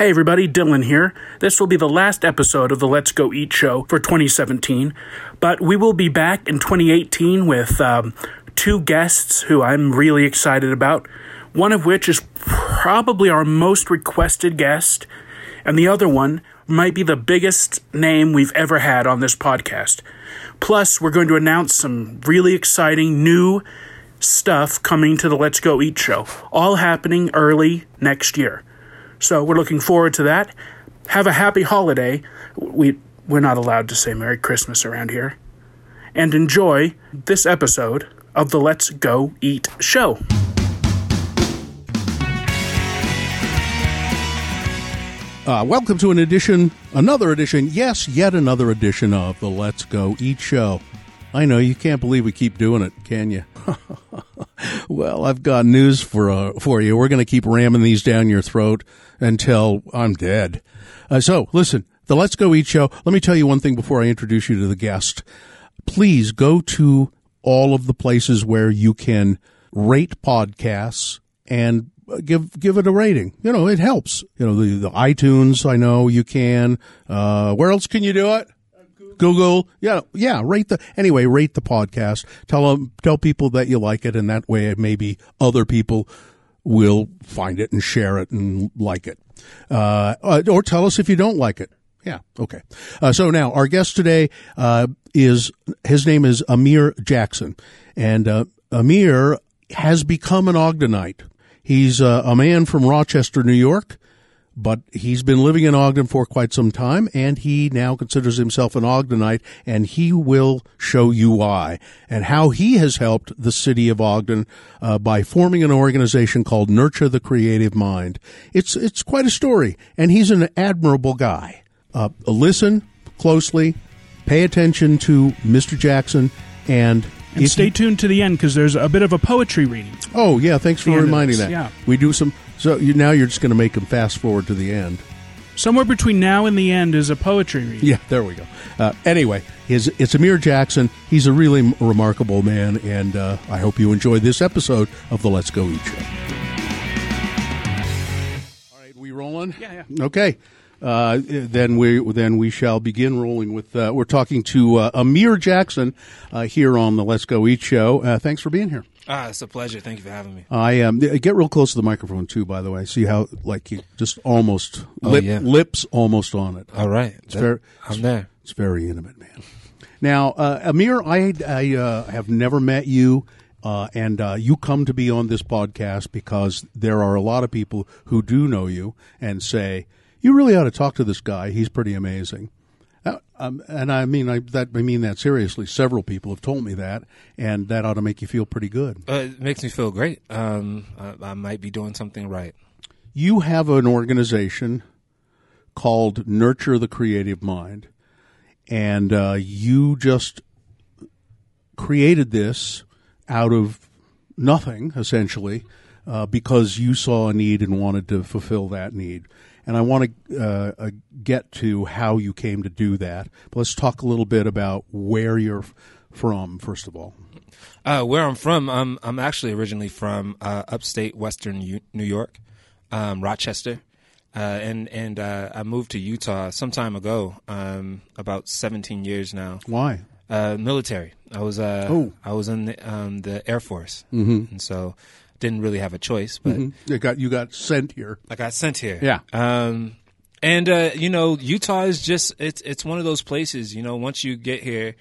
Hey everybody, Dylan here. This will be the last episode of the Let's Go Eat show for 2017, but we will be back in 2018 with um, two guests who I'm really excited about. One of which is probably our most requested guest, and the other one might be the biggest name we've ever had on this podcast. Plus, we're going to announce some really exciting new stuff coming to the Let's Go Eat show, all happening early next year. So we're looking forward to that. Have a happy holiday. We we're not allowed to say Merry Christmas around here. And enjoy this episode of the Let's Go Eat show. Uh, welcome to an edition, another edition, yes, yet another edition of the Let's Go Eat Show. I know you can't believe we keep doing it, can you? well, I've got news for uh, for you. We're going to keep ramming these down your throat until I'm dead. Uh, so, listen, the Let's Go Eat Show. Let me tell you one thing before I introduce you to the guest. Please go to all of the places where you can rate podcasts and give give it a rating. You know, it helps. You know, the, the iTunes. I know you can. Uh, where else can you do it? Google. Yeah, yeah. Rate the anyway. Rate the podcast. Tell them, tell people that you like it, and that way maybe other people will find it and share it and like it. Uh, or tell us if you don't like it. Yeah. Okay. Uh, so now our guest today uh, is his name is Amir Jackson, and uh, Amir has become an Ogdenite. He's uh, a man from Rochester, New York but he's been living in Ogden for quite some time, and he now considers himself an Ogdenite, and he will show you why and how he has helped the city of Ogden uh, by forming an organization called Nurture the Creative Mind. It's it's quite a story, and he's an admirable guy. Uh, listen closely, pay attention to Mr. Jackson, and and stay tuned to the end because there's a bit of a poetry reading. Oh yeah, thanks for reminding that. Yeah, we do some. So you, now you're just going to make them fast forward to the end. Somewhere between now and the end is a poetry reading. Yeah, there we go. Uh, anyway, his, it's Amir Jackson. He's a really m- remarkable man, and uh, I hope you enjoy this episode of the Let's Go Eat Show. All right, we rolling? Yeah, yeah. Okay. Uh, then we then we shall begin rolling with. Uh, we're talking to uh, Amir Jackson uh, here on the Let's Go Eat show. Uh, thanks for being here. Ah, it's a pleasure. Thank you for having me. I um, get real close to the microphone too. By the way, see how like you just almost Oh, lip, yeah. lips almost on it. All right, It's That- very, I'm there. It's very intimate, man. Now, uh, Amir, I, I uh, have never met you, uh, and uh, you come to be on this podcast because there are a lot of people who do know you and say you really ought to talk to this guy. He's pretty amazing. Um, and I mean I, that. I mean that seriously. Several people have told me that, and that ought to make you feel pretty good. Uh, it makes me feel great. Um, I, I might be doing something right. You have an organization called Nurture the Creative Mind, and uh, you just created this out of nothing, essentially, uh, because you saw a need and wanted to fulfill that need. And I want to uh, uh, get to how you came to do that. But let's talk a little bit about where you're from, first of all. Uh, where I'm from, I'm I'm actually originally from uh, upstate Western U- New York, um, Rochester, uh, and and uh, I moved to Utah some time ago, um, about 17 years now. Why? Uh, military. I was uh, Oh. I was in the, um, the Air Force, mm-hmm. and so didn't really have a choice, but. You got you got sent here. I got sent here. Yeah. Um, and uh, you know, Utah is just it's it's one of those places. You know, once you get here,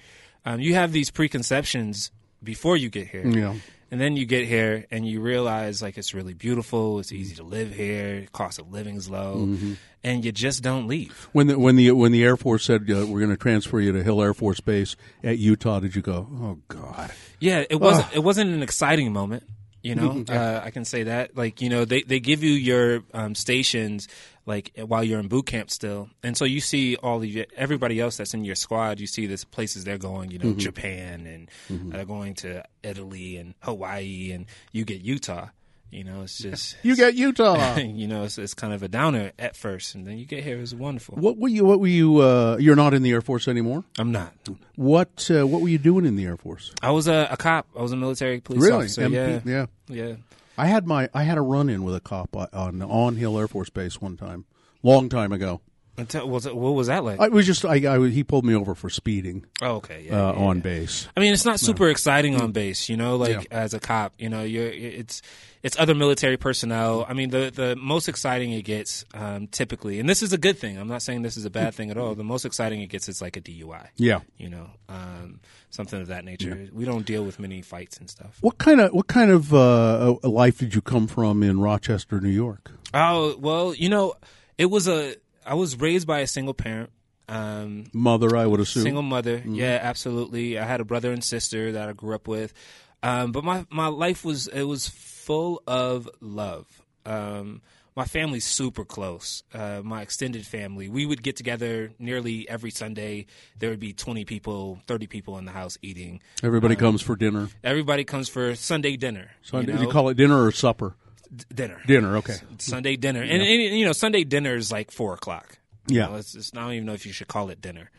um, you have these preconceptions before you get here. Yeah. And then you get here and you realize like it's really beautiful. It's easy to live here. Cost of living's low, Mm-hmm. and you just don't leave. When the when the when the Air Force said uh, we're going to transfer you to Hill Air Force Base at Utah, did you go? Oh God! Yeah, it wasn't. It wasn't an exciting moment. You know, uh, I can say that. Like, you know, they they give you your um, stations like while you're in boot camp still, and so you see all the everybody else that's in your squad. You see the places they're going. You know, Japan and they're going to Italy and Hawaii, and you get Utah. You know, it's just You got Utah. you know, it's, it's kind of a downer at first, and then you get here. It's wonderful. what were you? What were you? Uh, you're not in the Air Force anymore. I'm not. What uh, What were you doing in the Air Force? I was a, a cop. I was a military police Really? officer. MP? yeah, yeah. yeah. I had my I had a run in with a cop on on Hill Air Force Base one time. long time ago. Was it, what was that like? I was just I, I he pulled me over for speeding oh, okay. Yeah, uh, yeah, on yeah. base. I mean, it's not super exciting on base, you know. Like as a cop, you know, you're it's it's other military personnel. I mean, the the most exciting it gets um, typically, and this is a good thing. I'm not saying this is a bad thing at all. The most exciting it gets is like a DUI. Yeah. you know, um, something of that nature. We don't deal with many fights and stuff. What kind of what kind of uh, life did you come from in Rochester, New York? Oh well, you know, it was a I was raised by a single parent. Um, Mother, I would assume. Single mother, yeah, absolutely. I had a brother and sister that I grew up with, um, but my my life was it was full of love. Um, my family's super close. Uh, my extended family, we would get together nearly every Sunday. There would be twenty people, thirty people in the house eating. Everybody comes for dinner. Everybody comes for Sunday dinner. Sunday, you do you call it dinner or supper? D- dinner. Dinner, okay. Sunday dinner, and, and you know Sunday dinner is like four o'clock. Yeah. You know, it's, it's, I don't even know if you should call it dinner.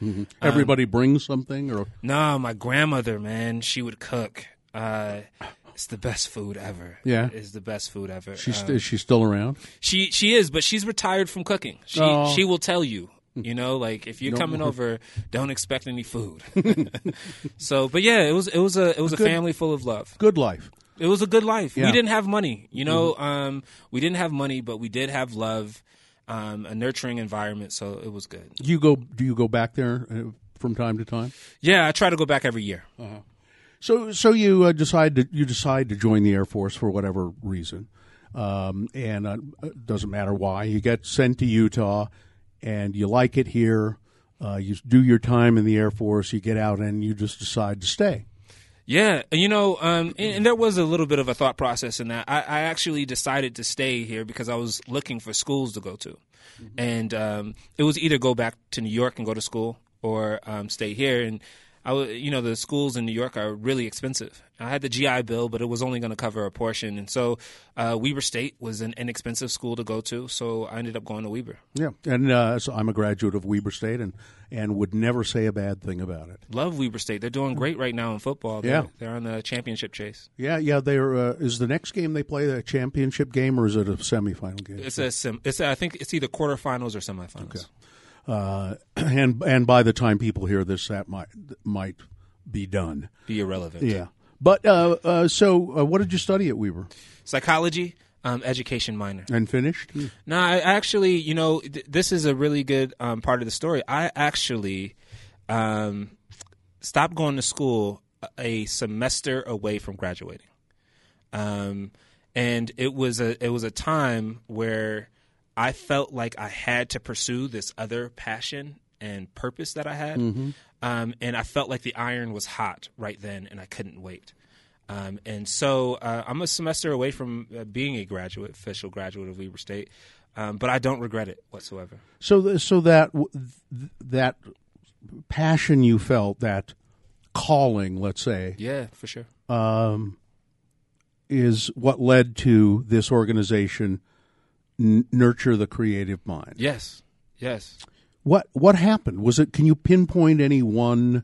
Everybody brings something, or No, my grandmother, man, she would cook. Uh, it's the best food ever. Yeah. it's the best food ever. she's Um, is she still around? she she is, but she's retired from cooking. She Oh. she will tell you. You know, like if you're coming over, don't expect any food. so, but yeah, it was it was a it was a Good. family full of love. Good life. It was a good life. Yeah. We didn't have money, you know. Um, we didn't have money, but we did have love, um, a nurturing environment. So it was good. You go? Do you go back there uh, from time to time? Yeah, I try to go back every year. So, so you uh, decide to you decide to join the Air Force for whatever reason, um, and uh, it doesn't matter why. You get sent to Utah, and you like it here. Uh, you do your time in the Air Force. You get out, and you just decide to stay. Yeah, you know, um, and, and there was a little bit of a thought process in that. I, I actually decided to stay here because I was looking for schools to go to, and um, it was either go back to New York and go to school or um, stay here. And I, you know, the schools in New York are really expensive. I had the GI Bill, but it was only going to cover a portion, and so uh, Weber State was an inexpensive school to go to. So I ended up going to Weber. Yeah, and uh, so I'm a graduate of Weber State, and and would never say a bad thing about it. Love Weber State. They're doing great right now in football. They're, Yeah. they're on the championship chase. Yeah, yeah. They're uh, is the next game they play the championship game, or is it a semifinal game? It's a sim. It's a, I think it's either quarterfinals or semifinals. Uh, and and by the time people hear this, that might might be done. Be irrelevant. Yeah. But uh, uh, so, uh, what did you study at Weber psychology, um, education minor. and finished? No, I actually, you know, th- this is a really good um, part of the story. I actually um, stopped going to school a semester away from graduating, um, and it was a it was a time where I felt like I had to pursue this other passion and purpose that I had, um, and I felt like the iron was hot right then, and I couldn't wait. Um, and so uh, I'm a semester away from uh, being a graduate, official graduate of Weber State, um, but I don't regret it whatsoever. So, th- so that w- th- that passion you felt, that calling, let's say, Yeah, for sure. um, is what led to this organization, N- Nurture the Creative Mind. Yes, yes. What what happened? Was it? Can you pinpoint any one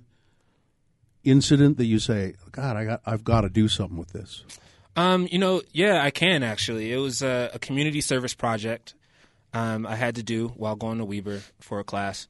incident that you say, "God, I got, I've got to do something with this"? Um, you know, yeah, I can actually. It was a, a community service project um, I had to do while going to Weber for a class,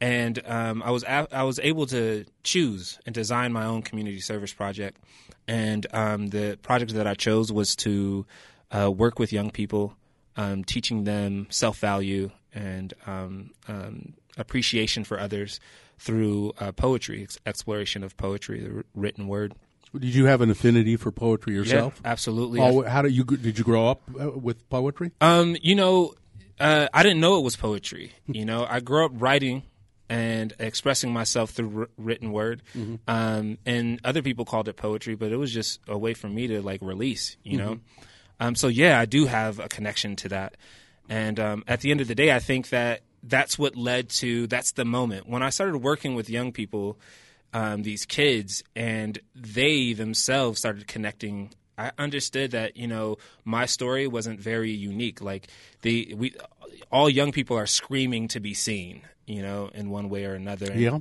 and um, I was a- I was able to choose and design my own community service project. And um, the project that I chose was to uh, work with young people, um, teaching them self value and um, um, appreciation for others through uh, poetry, ex- exploration of poetry, the wr- written word. Did you have an affinity for poetry yourself? Yeah, absolutely. Oh, how did you did you grow up uh, with poetry? Um, you know, uh, I didn't know it was poetry. You know, I grew up writing and expressing myself through wr- written word. Um, and other people called it poetry, but it was just a way for me to like release. You know, um, so yeah, I do have a connection to that. And um, at the end of the day, I think that that's what led to that's the moment when I started working with young people um, these kids and they themselves started connecting i understood that you know my story wasn't very unique like the we all young people are screaming to be seen you know in one way or another Yeah.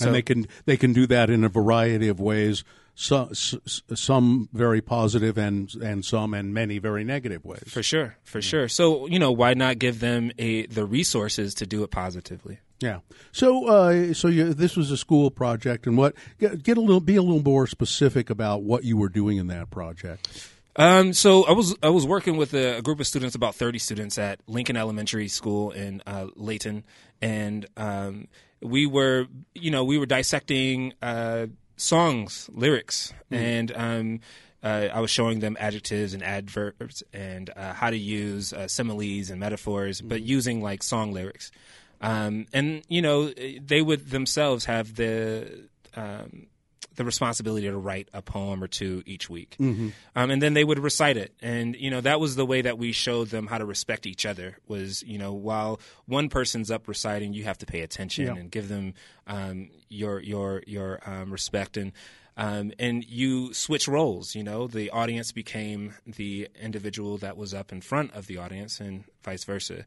and they can they can do that in a variety of ways. So, s- some very positive and and some and many very negative ways. For sure, for sure. So you know, why not give them a the resources to do it positively? Yeah. So, uh, so you, this was a school project, and what get, get a little be a little more specific about what you were doing in that project. Um, so I was I was working with a, a, group of students, about thirty students at Lincoln Elementary School in uh, Layton, and um, we were you know we were dissecting uh, songs lyrics, mm. and um, uh, I was showing them adjectives and adverbs and uh, how to use uh, similes and metaphors, mm. but using like song lyrics. Um, and you know they would themselves have the um, the responsibility to write a poem or two each week. Mm-hmm. Um, and then they would recite it. And, you know, that was the way that we showed them how to respect each other was, you know, while one person's up reciting, you have to pay attention yeah. and give them um, your, your, your um, respect. And, um, and you switch roles. You know, the audience became the individual that was up in front of the audience, and vice versa.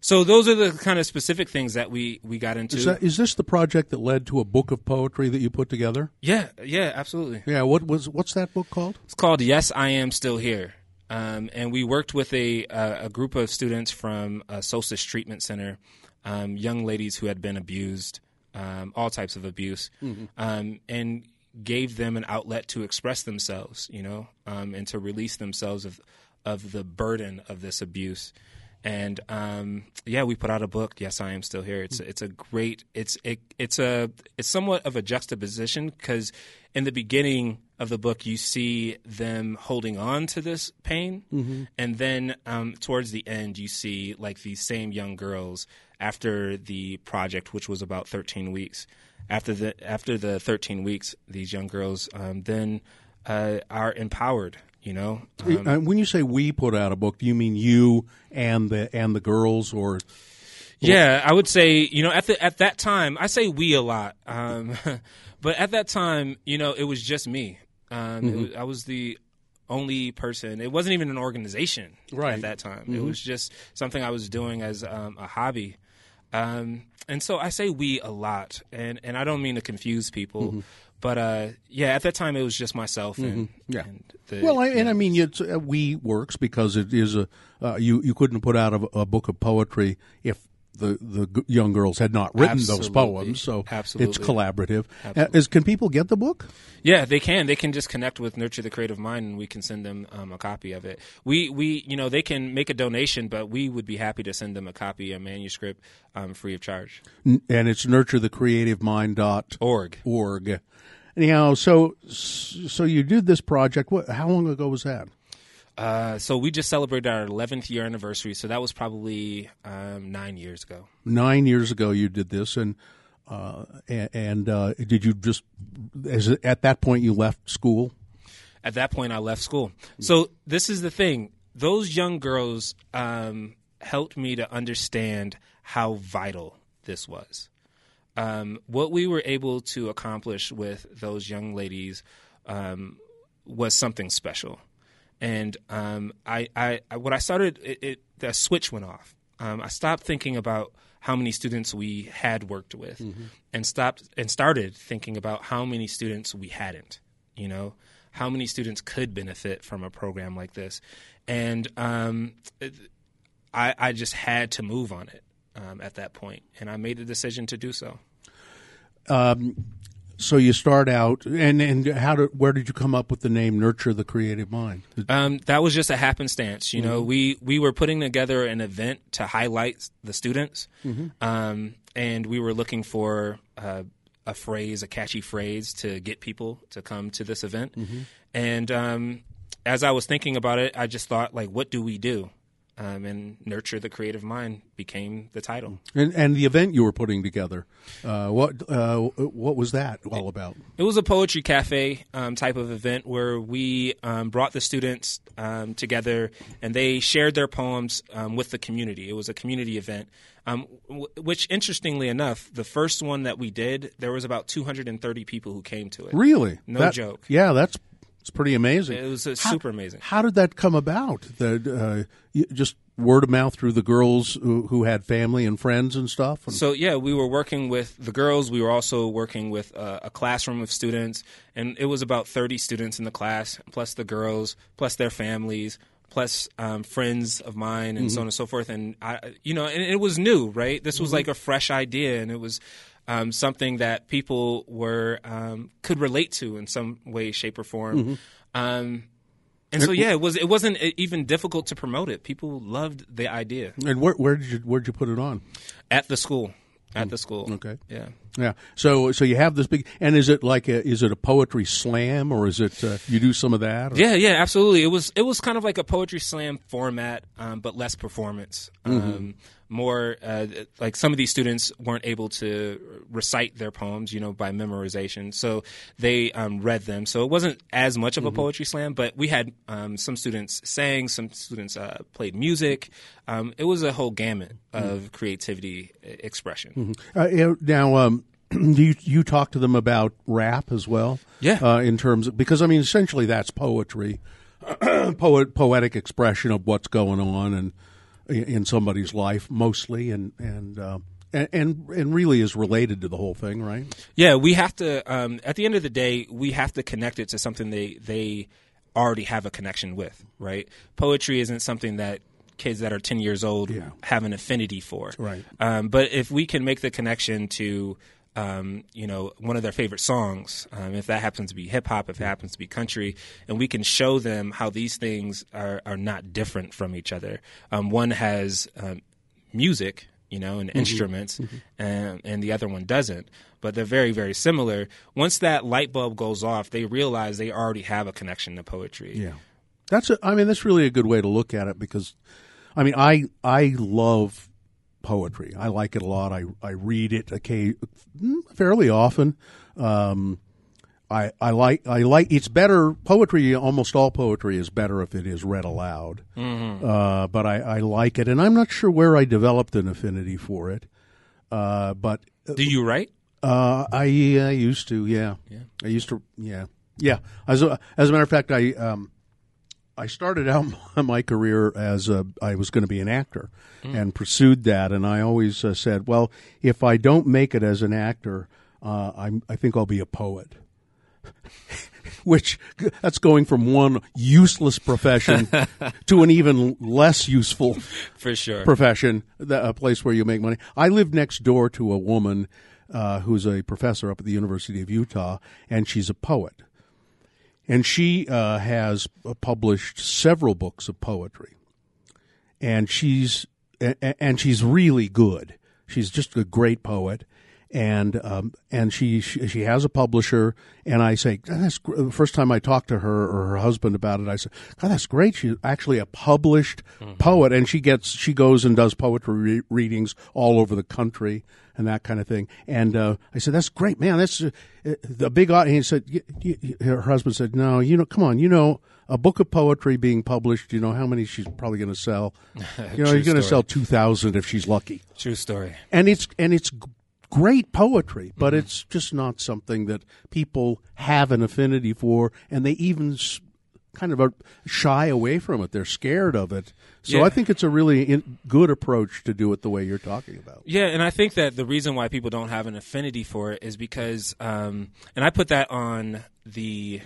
So those are the kind of specific things that we we got into. Is, that, is this the project that led to a book of poetry that you put together? Yeah, yeah, absolutely. Yeah, what was what's that book called? It's called Yes, I Am Still Here. Um, and we worked with a a group of students from a Solstice Treatment Center, um, young ladies who had been abused, um, all types of abuse, mm-hmm. Um, and gave them an outlet to express themselves, you know, um, and to release themselves of of the burden of this abuse and um, yeah, we put out a book. Yes, I am still here. It's it's a great. It's it, it's a it's somewhat of a juxtaposition because in the beginning of the book you see them holding on to this pain, mm-hmm. and then um, towards the end you see like these same young girls after the project, which was about thirteen weeks. After the after the thirteen weeks, these young girls um, then uh, are empowered you know, um, uh, when you say we put out a book, do you mean you and the and the girls, or? Yeah, I would say you know at the at that time I say we a lot, um, but at that time you know it was just me. Um, mm-hmm. was, I was the only person. It wasn't even an organization right. at that time. Mm-hmm. It was just something I was doing as um, a hobby. Um, and so I say we a lot, and, and I don't mean to confuse people, mm-hmm. But uh, yeah, at that time it was just myself and, mm-hmm. yeah. And the, well, I, and I mean, it's, uh, we works because it is a uh, you you couldn't put out a, a, book of poetry if the the young girls had not written Absolutely. those poems. So Absolutely. it's collaborative. Uh, is, can people get the book? Yeah, they can. They can just connect with Nurture the Creative Mind, and we can send them um, a copy of it. We we you know they can make a donation, but we would be happy to send them a copy, a manuscript, um, free of charge. And it's nurturethecreativemind.org. Org. Anyhow, so so you did this project. What? How long ago was that? Uh, so we just celebrated our 11th year anniversary. So that was probably um, nine years ago. Nine years ago, you did this, and uh, and uh, did you just as at that point you left school? At that point, I left school. So this is the thing: those young girls um, helped me to understand how vital this was um, what we were able to accomplish with those young ladies um, was something special. And um, I, I, I, when I started, it, it, the switch went off. Um, I stopped thinking about how many students we had worked with, mm-hmm. and stopped and started thinking about how many students we hadn't. You know, how many students could benefit from a program like this, and um, I, I just had to move on it um, at that point, and I made the decision to do so. Um, so you start out, and and how did where did you come up with the name Nurture the Creative Mind? Um, that was just a happenstance. You mm-hmm. know, we we were putting together an event to highlight the students, mm-hmm. um, and we were looking for uh, a phrase, a catchy phrase, to get people to come to this event. Mm-hmm. And um, as I was thinking about it, I just thought, like, what do we do? Um, and nurture the creative mind became the title. And, and the event you were putting together, uh, what uh, what was that all about? It was a poetry cafe um, type of event where we um, brought the students um, together and they shared their poems um, with the community. It was a community event. Um, w- which, interestingly enough, the first one that we did, there was about 230 people who came to it. Really? No that, joke. Yeah, that's It's pretty amazing. It was uh, How- super amazing. How did that come about? That uh, just word of mouth through the girls who, who had family and friends and stuff. And- So yeah, we were working with the girls. We were also working with uh, a classroom of students, and it was about thirty students in the class, plus the girls, plus their families, plus um, friends of mine, and so on and so forth. And I, you know, and it was new, right? This was like a fresh idea, and it was. Um, something that people were um, could relate to in some way, shape, or form, um, and so yeah, it was. It wasn't even difficult to promote it. People loved the idea and where, where did you where'd you put it on? at the school. At the school, Okay. yeah. Yeah. So so you have this big and is it like a, is it a poetry slam or is it uh, you do some of that? or- Yeah, yeah, absolutely. It was it was kind of like a poetry slam format, um, but less performance. Um, more uh, like some of these students weren't able to recite their poems, you know, by memorization, so they um, read them. So it wasn't as much of a poetry slam, but we had um, some students sang, some students uh, played music. Um, it was a whole gamut of creativity e- expression. Uh, now, um, do you, you talk to them about rap as well? Yeah. Uh, in terms of, because I mean, essentially that's poetry, poet, poetic expression of what's going on and in, somebody's life mostly, and and, uh, and and and really is related to the whole thing, right? Yeah, we have to. Um, at the end of the day, we have to connect it to something they they already have a connection with. Right? Poetry isn't something that kids that are ten years old Yeah. have an affinity for. Right. Um, but if we can make the connection to um, you know, one of their favorite songs, um, if that happens to be hip hop, if it happens to be country, and we can show them how these things are, are not different from each other. Um, one has um, music, you know, and instruments, And, and the other one doesn't. But they're very, very similar. Once that light bulb goes off, they realize they already have a connection to poetry. Yeah, that's. A, I mean, that's really a good way to look at it because, I mean, I I love poetry. I like it a lot. I I read it okay, fairly often. Um, I I like I like it's better poetry. Almost all poetry is better if it is read aloud. Uh, but I, I like it, and I'm not sure where I developed an affinity for it. Uh, but Do you write? uh, I, I used to, yeah. I used to, yeah, yeah. As a, as a matter of fact, I um, I started out my career as a, I was going to be an actor, and pursued that. And I always uh, said, well, if I don't make it as an actor, uh, I'm, I think I'll be a poet. Which that's going from one useless profession to an even less useful For sure. profession, a place where you make money. I live next door to a woman uh, who's a professor up at the University of Utah, and she's a poet. And she uh, has uh, published several books of poetry, and she's and she's really good. She's just a great poet, and um, and she, she she has a publisher. And I say, that's the first time I talked to her or her husband about it. I said, God, that's great. She's actually a published poet, and she gets she goes and does poetry re- readings all over the country and that kind of thing. And uh, I said, that's great, man. That's uh, the big audience. He said, y- y- y- her husband said, no, you know, come on, you know. A book of poetry being published, you know how many she's probably going to sell. You know, you're going to sell two thousand if she's lucky True story. and it's and it's great poetry, but Mm-hmm. it's just not something that people have an affinity for, and they even kind of shy away from it. They're scared of it. So Yeah. I think it's a really in, good approach to do it the way you're talking about. Yeah, and I think that the reason why people don't have an affinity for it is because, um, and I put that on the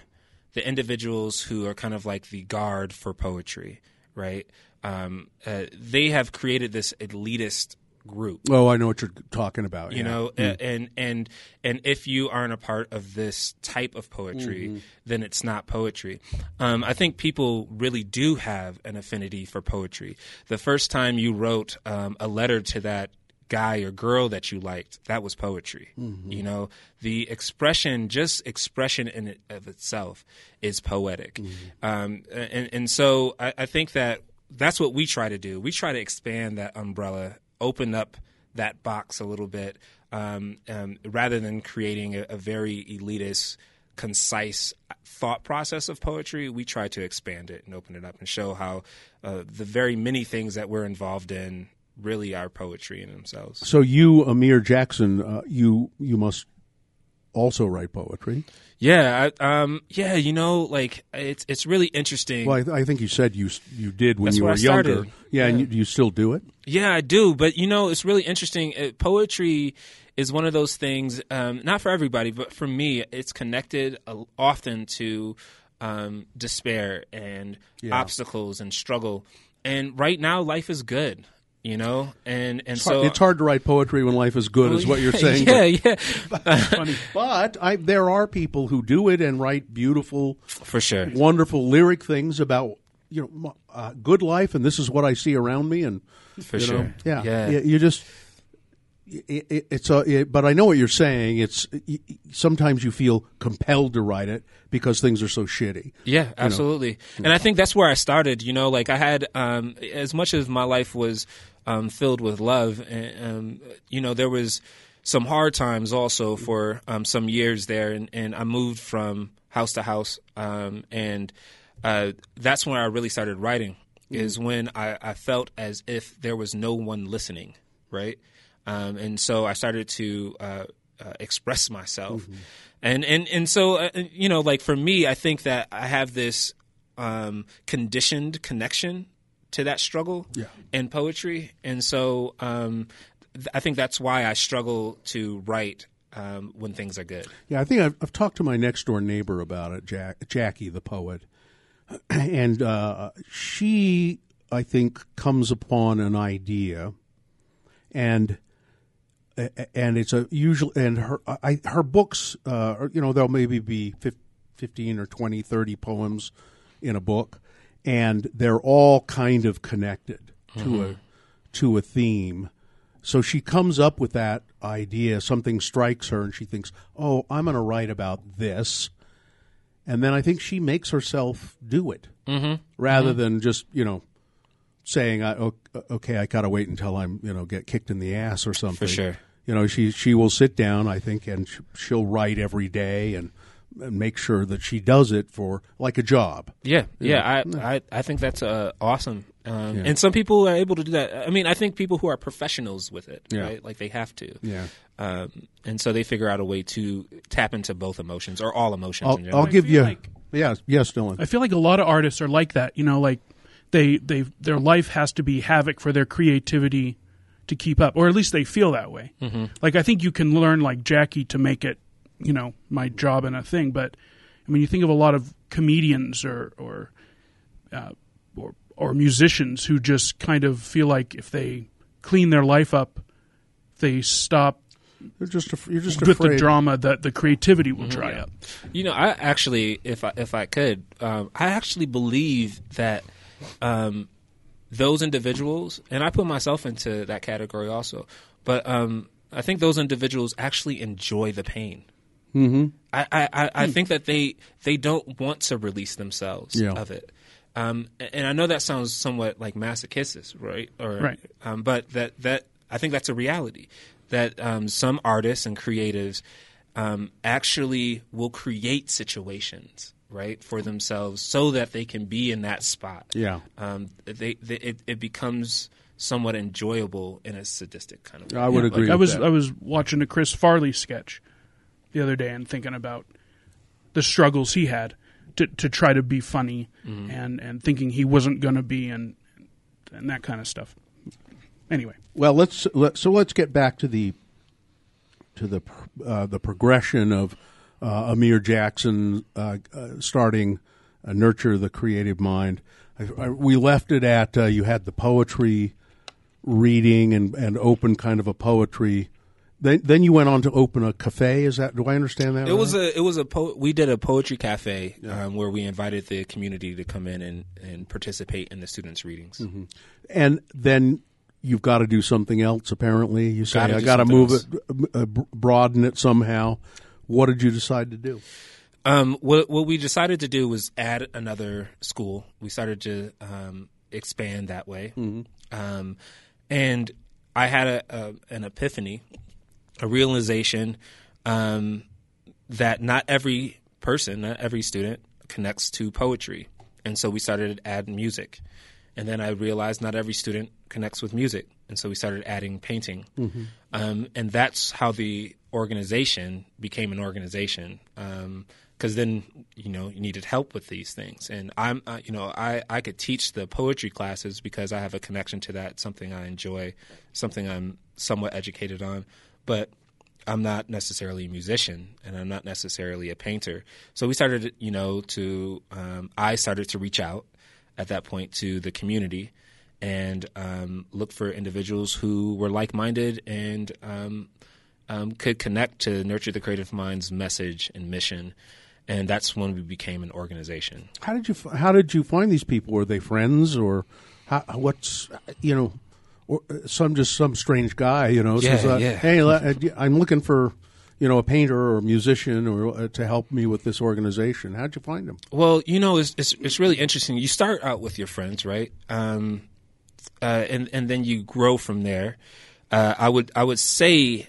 the individuals who are kind of like the guard for poetry, right? Um, uh, they have created this elitist group. Oh, I know what you're talking about. you yeah. know a- and and and if you aren't a part of this type of poetry then it's not poetry. Um, i think people really do have an affinity for poetry. The first time you wrote um, a letter to that guy or girl that you liked that was poetry. You know the expression just expression in it of itself is poetic. Um, and, and so I, I think that that's what we try to do. We try to expand that umbrella open up that box a little bit um, um, rather than creating a, a very elitist concise thought process of poetry we try to expand it and open it up and show how uh, the very many things that we're involved in really are poetry in themselves. So you, Amir Jackson, uh, you you must also write poetry. Yeah, I, um, yeah, you know, like it's it's really interesting. Well, I, I think you said you you did when That's you were younger. started. Yeah, and you, you still do it. Yeah, I do, but you know, it's really interesting. Uh, poetry is one of those things, um, not for everybody, but for me, it's connected uh, often to um, despair and obstacles and struggle. And right now, life is good, you know, and and It's so hard- it's hard to write poetry when life is good, is what you're saying. yeah, yeah, but, but I, there are people who do it and write beautiful, for sure. wonderful lyric things about you know uh, good life, and this is what I see around me, and For you know, sure. yeah, Yeah. You, you just. It, it, it's a, it, but I know what you're saying. It's sometimes you feel compelled to write it because things are so shitty. Yeah, absolutely. And I think that's where I started. You know, like I had um, as much as my life was um, filled with love, and um, you know, there was some hard times also for um, some years there, and, and I moved from house to house, um, and uh, that's when I really started writing. Is when I, I felt as if there was no one listening, right? Um, and so I started to uh, uh, express myself, and and and so uh, you know, like for me, I think that I have this um, conditioned connection to that struggle Yeah. in poetry, and so um, th- I think that's why I struggle to write um, when things are good. Yeah, I think I've, I've talked to my next door neighbor about it, Jack, Jackie, the poet, and uh, she, I think, comes upon an idea, and and it's a usual and her I, her books, uh, you know, there'll maybe be fifteen or 20, 30 poems in a book, and they're all kind of connected to a to a theme. So she comes up with that idea. Something strikes her, and she thinks, "Oh, I'm going to write about this." And then I think she makes herself do it, mm-hmm. rather than just you know saying, I, "Okay, I got to wait until I'm you know get kicked in the ass or something." For sure. You know, she she will sit down, I think, and she'll write every day and make sure that she does it for like a job. Yeah, yeah, I, I, I think that's uh, awesome. Um, And some people are able to do that. I mean, I think people who are professionals with it, Yeah. right? Like they have to. Yeah. Um, and so they figure out a way to tap into both emotions or all emotions. I'll, in general. I'll give you. like- yes, yes, Dylan. I feel like a lot of artists are like that. You know, like they they their life has to be havoc for their creativity to keep up, or at least they feel that way. Mm-hmm. Like I think you can learn like Jackie to make it, you know, my job and a thing. But I mean, you think of a lot of comedians or or uh, or or musicians who just kind of feel like if they clean their life up, they stop You're just af- you're just with afraid. the drama that the creativity will dry up. You know, I actually, if I if I could, um, I actually believe that um, those individuals, and I put myself into that category also, but um, I think those individuals actually enjoy the pain. Mm-hmm. I I, I, I think that they they don't want to release themselves Yeah. of it. Um, and I know that sounds somewhat like masochistic, right? Or, Right. Um, but that that I think that's a reality that um, some artists and creatives um, actually will create situations right for themselves so that they can be in that spot. Yeah. Um, they, they it, it becomes somewhat enjoyable in a sadistic kind of way. I would Like, agree. I was that. I was watching a Chris Farley sketch the other day and thinking about the struggles he had to to try to be funny Mm-hmm. and and thinking he wasn't going to be and and that kind of stuff. Anyway, Well, let's let, so let's get back to the to the uh, the progression of uh, Amir Jackson uh, uh, starting uh, nurture the creative mind. I, I, we left it at uh, you had the poetry reading and, and open kind of a poetry. Then then you went on to open a cafe. Is that do I understand that? It was a it was a po- we did a poetry cafe um, where we invited the community to come in and, and participate in the students' readings. and then you've got to do something else. Apparently, you say Gotta I got to move else. it, uh, broaden it somehow. What did you decide to do? Um, what what we decided to do was add another school. We started to um, expand that way, um, and I had a, a an epiphany, a realization um, that not every person, not every student connects to poetry, and so we started to add music, and then I realized not every student connects with music, and so we started adding painting, um, and that's how the organization became an organization. because then you know you needed help with these things, and I'm uh, you know I I could teach the poetry classes because I have a connection to that, something I enjoy, something I'm somewhat educated on, but I'm not necessarily a musician and I'm not necessarily a painter. So we started, you know, to um, I started to reach out at that point to the community and um, look for individuals who were like-minded and um, um, could connect to nurture the creative mind's message and mission. And that's when we became an organization. How did you How did you find these people? Were they friends or how, what's you know? Or uh, some just some strange guy, you know, Yeah, says, uh, yeah. "Hey, uh, I'm looking for, you know, a painter or a musician or uh, to help me with this organization." How'd you find him? Well, you know, it's, it's it's really interesting. You start out with your friends, right? Um, uh, and and then you grow from there. Uh, I would I would say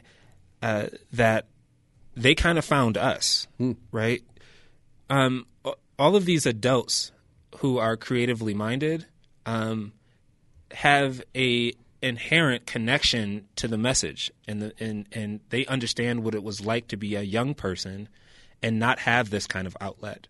uh, that they kind of found us, right? Um, all of these adults who are creatively minded um, have a inherent connection to the message, and the, and and they understand what it was like to be a young person and not have this kind of outlet.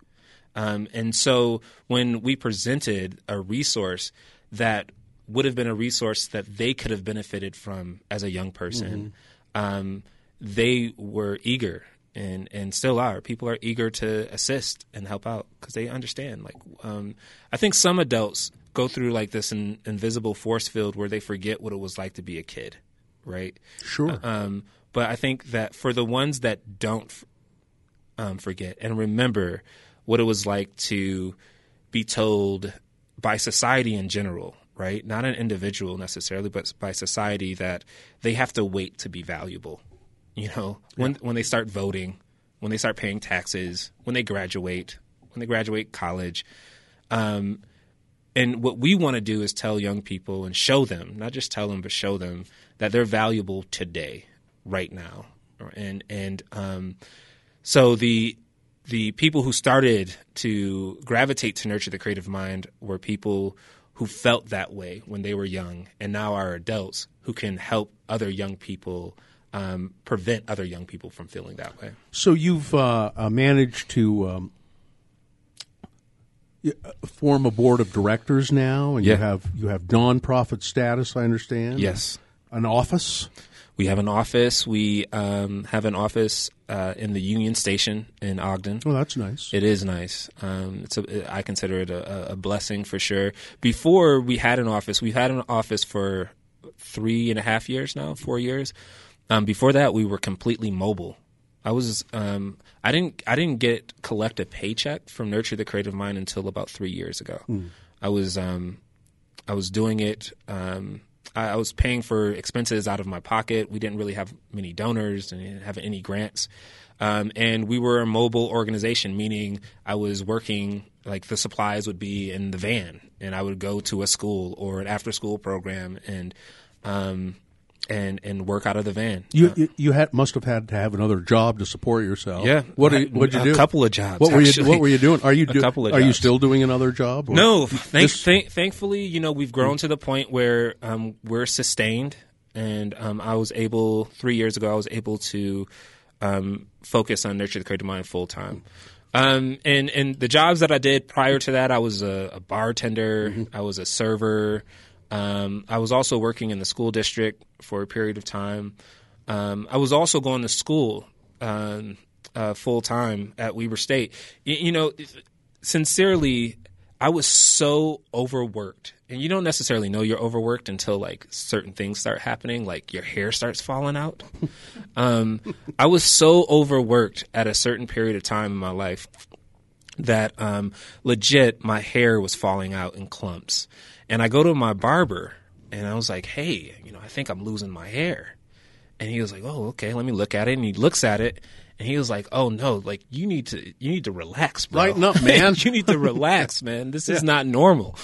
Um, and so when we presented a resource that would have been a resource that they could have benefited from as a young person, um, they were eager and, and still are. People are eager to assist and help out because they understand. Like, um, I think some adults go through like this in, invisible force field where they forget what it was like to be a kid, right? Sure. Um, but I think that for the ones that don't um, forget and remember what it was like to be told by society in general, right? Not an individual necessarily, but by society that they have to wait to be valuable. You know, when when they start voting, when they start paying taxes, when they graduate, when they graduate college. Um, and what we want to do is tell young people and show them, not just tell them, but show them that they're valuable today, right now. And and um, so the the people who started to gravitate to nurture the creative mind were people who felt that way when they were young, and now are adults who can help other young people um, prevent other young people from feeling that way. So you've uh, uh, managed to um, form a board of directors now, and you have you have nonprofit status. I understand. Yes. An office. We have an office. We um, have an office uh, in the Union Station in Ogden. Oh, that's nice. It is nice. Um, it's a, I consider it a, a blessing for sure. Before we had an office, we've had an office for three and a half years now, four years. Um, before that, we were completely mobile. I was um, I didn't I didn't get collect a paycheck from Nurture the Creative Mind until about three years ago. I was um, I was doing it. Um, I, I was paying for expenses out of my pocket. We didn't really have many donors and didn't have any grants. Um, and we were a mobile organization, meaning I was working like the supplies would be in the van, and I would go to a school or an after-school program and um, and and work out of the van. You you, you had must have had to have another job to support yourself. Yeah. What did what'd you A do? couple of jobs, What were you actually. What were you doing? Are you A do, couple of Are you still doing another job? or- No, thank, thankfully, you know, we've grown to the point where um, we're sustained, and um, I was able three years ago. I was able to um, focus on nurture the creative mind full time. Um, and and the jobs that I did prior to that, I was a, a bartender, I was a server. Um, I was also working in the school district for a period of time. Um, I was also going to school um, uh, full time at Weber State. Y- you know, sincerely, I was so overworked. And you don't necessarily know you're overworked until like certain things start happening, like your hair starts falling out. um, I was so overworked at a certain period of time in my life that um, legit my hair was falling out in clumps. And I go to my barber and I was like, hey, you know, I think I'm losing my hair. And he was like, "Oh, okay, let me look at it." And he looks at it, and he was like, "Oh no, like you need to you need to relax, bro. Lighten up, man." you need to relax, man. This is not normal."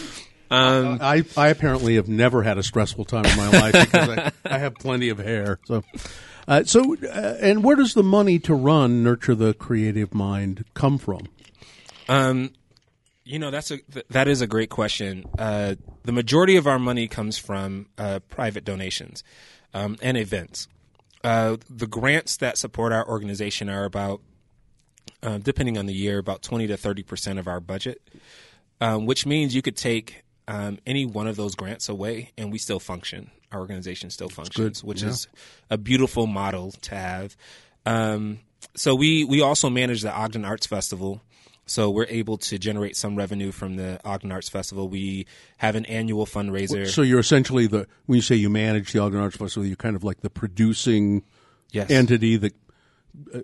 Um, I, I apparently have never had a stressful time in my life because I, I have plenty of hair. So, uh, so, uh, and where does the money to run nurture the creative mind come from? Um, you know, that's a th- that is a great question. Uh, the majority of our money comes from uh, private donations um, and events. Uh, the grants that support our organization are about, uh, depending on the year, about 20 to 30 percent of our budget, um, which means you could take um, any one of those grants away and we still function. Our organization still functions, which Yeah. is a beautiful model to have. Um, so we we also manage the Ogden Arts Festival. So we're able to generate some revenue from the Ogden Arts Festival. We have an annual fundraiser. So you're essentially the when you say you manage the Ogden Arts Festival, you're kind of like the producing yes. entity that uh,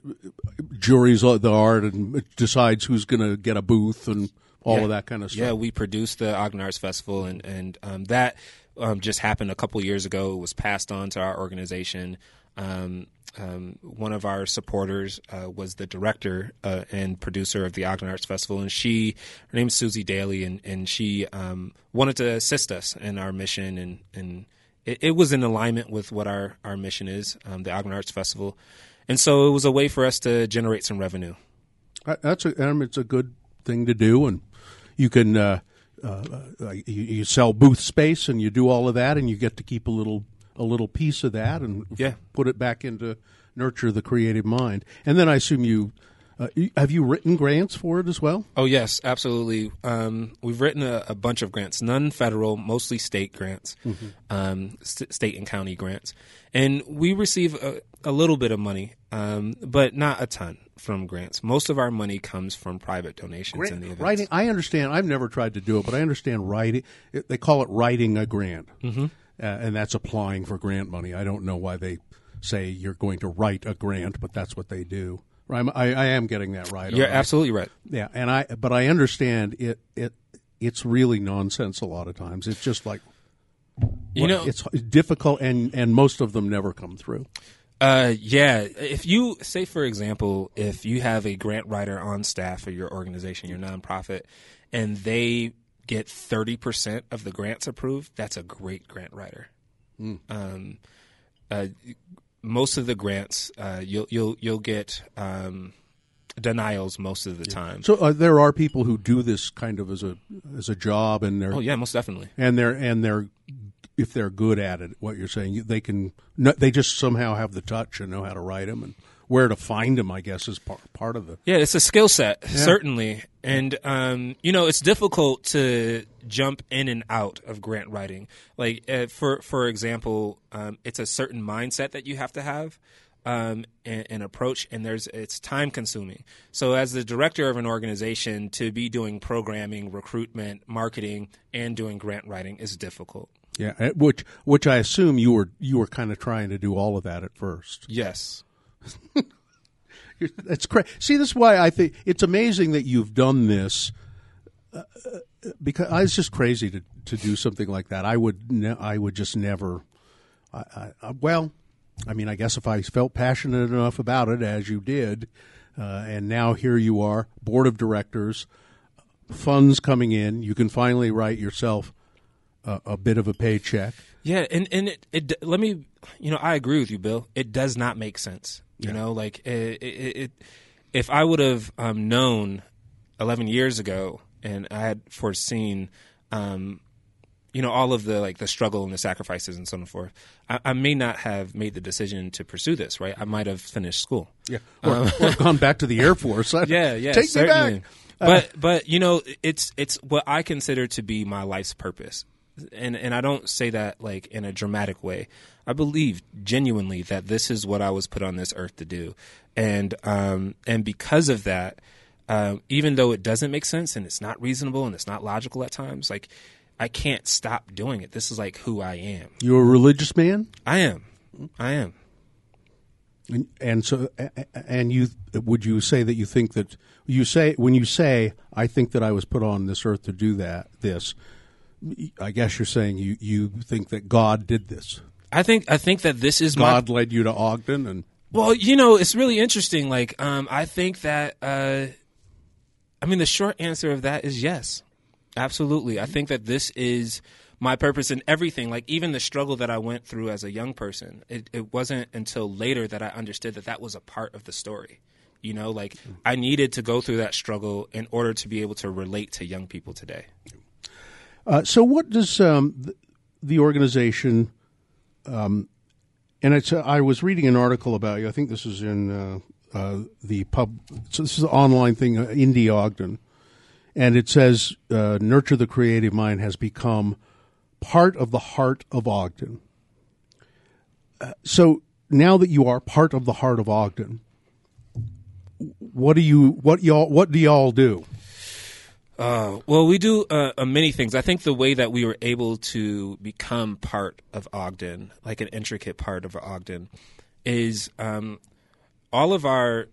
juries the art and decides who's going to get a booth and all Yeah. of that kind of stuff. Yeah, we produced the Ogden Arts Festival, and and um, that um, just happened a couple years ago. It was passed on to our organization. Um, um, one of our supporters uh, was the director uh, and producer of the Ogden Arts Festival, and she, her name is Susie Daly, and and she um, wanted to assist us in our mission, and and it, it was in alignment with what our our mission is, um, the Ogden Arts Festival, and so it was a way for us to generate some revenue. Uh, That's a, it's a good thing to do, and you can uh, uh, uh, you, you sell booth space and you do all of that, and you get to keep a little a little piece of that and Yeah. put it back into nurture the creative mind. And then I assume you uh, have you written grants for it as well. Oh yes, absolutely. Um, we've written a, a bunch of grants, none federal, mostly state grants, um, st- state and county grants, and we receive a, a little bit of money, um, but not a ton from grants. Most of our money comes from private donations in the events. writing, I understand. I've never tried to do it, but I understand writing. it- They call it writing a grant, mm-hmm. Uh, and that's applying for grant money. I don't know why they say you're going to write a grant, but that's what they do. I'm, I, I am getting that right. You're aren't absolutely right. Yeah, and I but I understand it. It it's really nonsense a lot of times. It's just like You know, it's difficult, and and most of them never come through. Uh, yeah. If you say, for example, if you have a grant writer on staff for your organization, your nonprofit, and they get thirty percent of the grants approved, that's a great grant writer. Um, uh, most of the grants, uh, you'll you'll you'll get um, denials most of the time. So uh, there are people who do this kind of as a as a job, and they're Oh yeah, most definitely. and they're and they're if they're good at it. What you're saying, they can they just somehow have the touch and know how to write them and where to find them. I guess is part part of the Yeah, it's a skill set, certainly. And, um, you know, it's difficult to jump in and out of grant writing. Like, uh, for, for example, um, it's a certain mindset that you have to have. Um, and, and approach, and there's it's time consuming. So, as the director of an organization, to be doing programming, recruitment, marketing, and doing grant writing is difficult. yeah, eh, which which I assume you were you were kind of trying to do all of that at first. Yes, It's crazy. See, this is why I think it's amazing that you've done this. Uh, because I was just crazy to, to do something like that. I would ne- I would just never. I, I, I, well, I mean, I guess if I felt passionate enough about it, as you did, uh, and now here you are, board of directors, funds coming in, you can finally write yourself a, a bit of a paycheck. Yeah, and and it, it let me, you know, I agree with you, Bill. It does not make sense. You know, like it, it, it if I would have um, known eleven years ago, and I had foreseen, um, you know, all of the like the struggle and the sacrifices and so on and forth, I, I may not have made the decision to pursue this. Right, I might have finished school. Yeah, or, or gone back to the Air Force. Uh, Yeah, yeah, take certainly. me back. but but you know, it's it's what I consider to be my life's purpose, and and I don't say that like in a dramatic way. I believe genuinely that this is what I was put on this earth to do, and um and because of that, um, even though it doesn't make sense and it's not reasonable and it's not logical at times, like I can't stop doing it. This is like who I am. You're a religious man? I am. I am. And, and so, and you would you say that you think that you say when you say I think that I was put on this earth to do that this, I guess you're saying you you think that God did this. I think I think that this is my God led you to Ogden, and Well, you know, it's really interesting. Like, um, I think that, uh, I mean, the short answer of that is yes, absolutely. I think that this is my purpose in everything. Like, even the struggle that I went through as a young person, it, it wasn't until later that I understood that that was a part of the story. You know, like I needed to go through that struggle in order to be able to relate to young people today. Uh, so what does um, the, organization um, and it's uh, I was reading an article about you. I think this is in uh, uh, the pub. So this is an online thing, uh, Indie Ogden, and it says uh, "Nurture the creative mind" has become part of the heart of Ogden. So now that you are part of the heart of Ogden, what do you what y'all what do y'all do? Uh, well, we do uh, uh, many things. I think the way that we were able to become part of Ogden, like an intricate part of Ogden, is um, all of our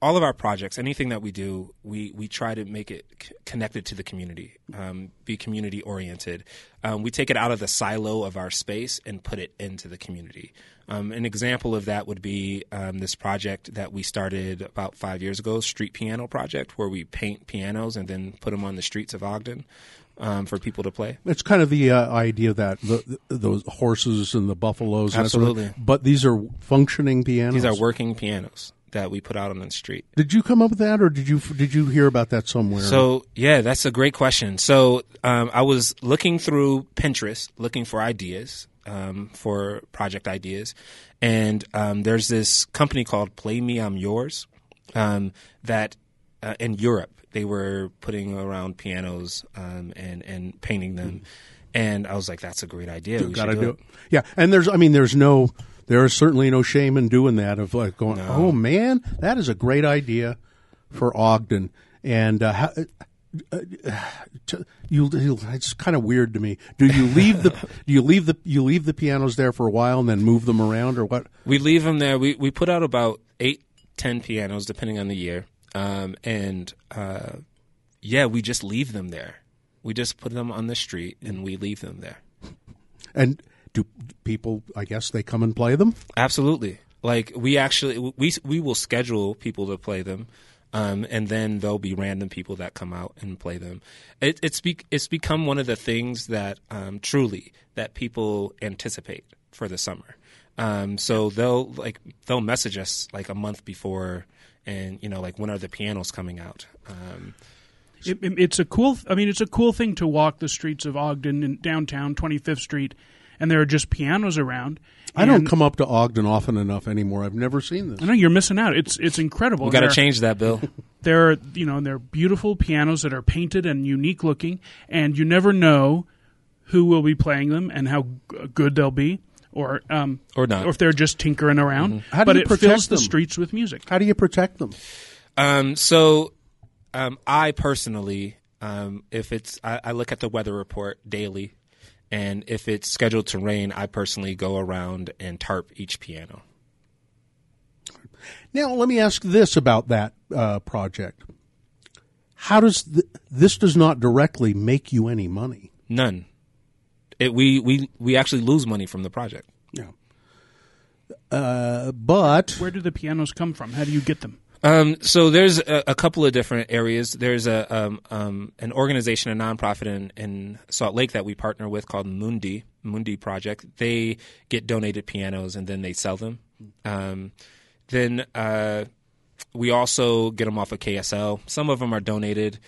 all of our projects, anything that we do, we, we try to make it c- connected to the community, um, be community oriented. Um, we take it out of the silo of our space and put it into the community. Um, an example of that would be um, this project that we started about five years ago, Street Piano Project, where we paint pianos and then put them on the streets of Ogden. Um, for people to play, It's kind of the uh, idea that the, the, those horses and the buffaloes, and sort of- Absolutely. but these are functioning pianos. these are working pianos that we put out on the street. Did you come up with that, or did you did you hear about that somewhere? So yeah, that's a great question. So um, I was looking through Pinterest, looking for ideas um, for project ideas, and um, there's this company called Play Me I'm Yours um, that uh, in Europe they were putting around pianos um, and and painting them, and I was like, that's a great idea. We got to should do it. Yeah, and there's I mean there's no there is certainly no shame in doing that of like going oh man that is a great idea for Ogden. And uh, how, uh, uh, to- you, you it's kind of weird to me. Do you leave the do you leave the you leave the pianos there for a while and then move them around or what? We leave them there. We we put out about eight, ten pianos depending on the year, um, and uh, yeah, we just leave them there. We just put them on the street and we leave them there. And do people? I guess they come and play them. Absolutely. Like we actually we we will schedule people to play them, um, and then there'll be random people that come out and play them. It, it's be, it's become one of the things that um, truly that people anticipate for the summer. Um, so they'll like they'll message us like a month before, and you know like when are the pianos coming out? Um, It, it- it's a cool. I mean, it's a cool thing to walk the streets of Ogden downtown, Twenty Fifth Street, and there are just pianos around. I don't come up to Ogden often enough anymore. I've never seen this. I know you're missing out. It's it's incredible. we got to change that, Bill. There are you know they're beautiful pianos that are painted and unique looking, and you never know who will be playing them and how g- good they'll be, or um, Or not. or if they're just tinkering around. How do but you it protect fills the them? streets with music. How do you protect them? Um, so, um, I personally, um, if it's, I, I look at the weather report daily, and if it's scheduled to rain, I personally go around and tarp each piano. Now, let me ask this about that uh, project. How does th- this does not directly make you any money? None. It, we, we, we actually lose money from the project. Yeah. Uh, but Where do the pianos come from? How do you get them? Um, so there's a, a couple of different areas. There's a um, um, an organization, a nonprofit in, in Salt Lake that we partner with called Mundi Mundi Project. They get donated pianos and then they sell them. Um, then uh, we also get them off of KSL. Some of them are donated,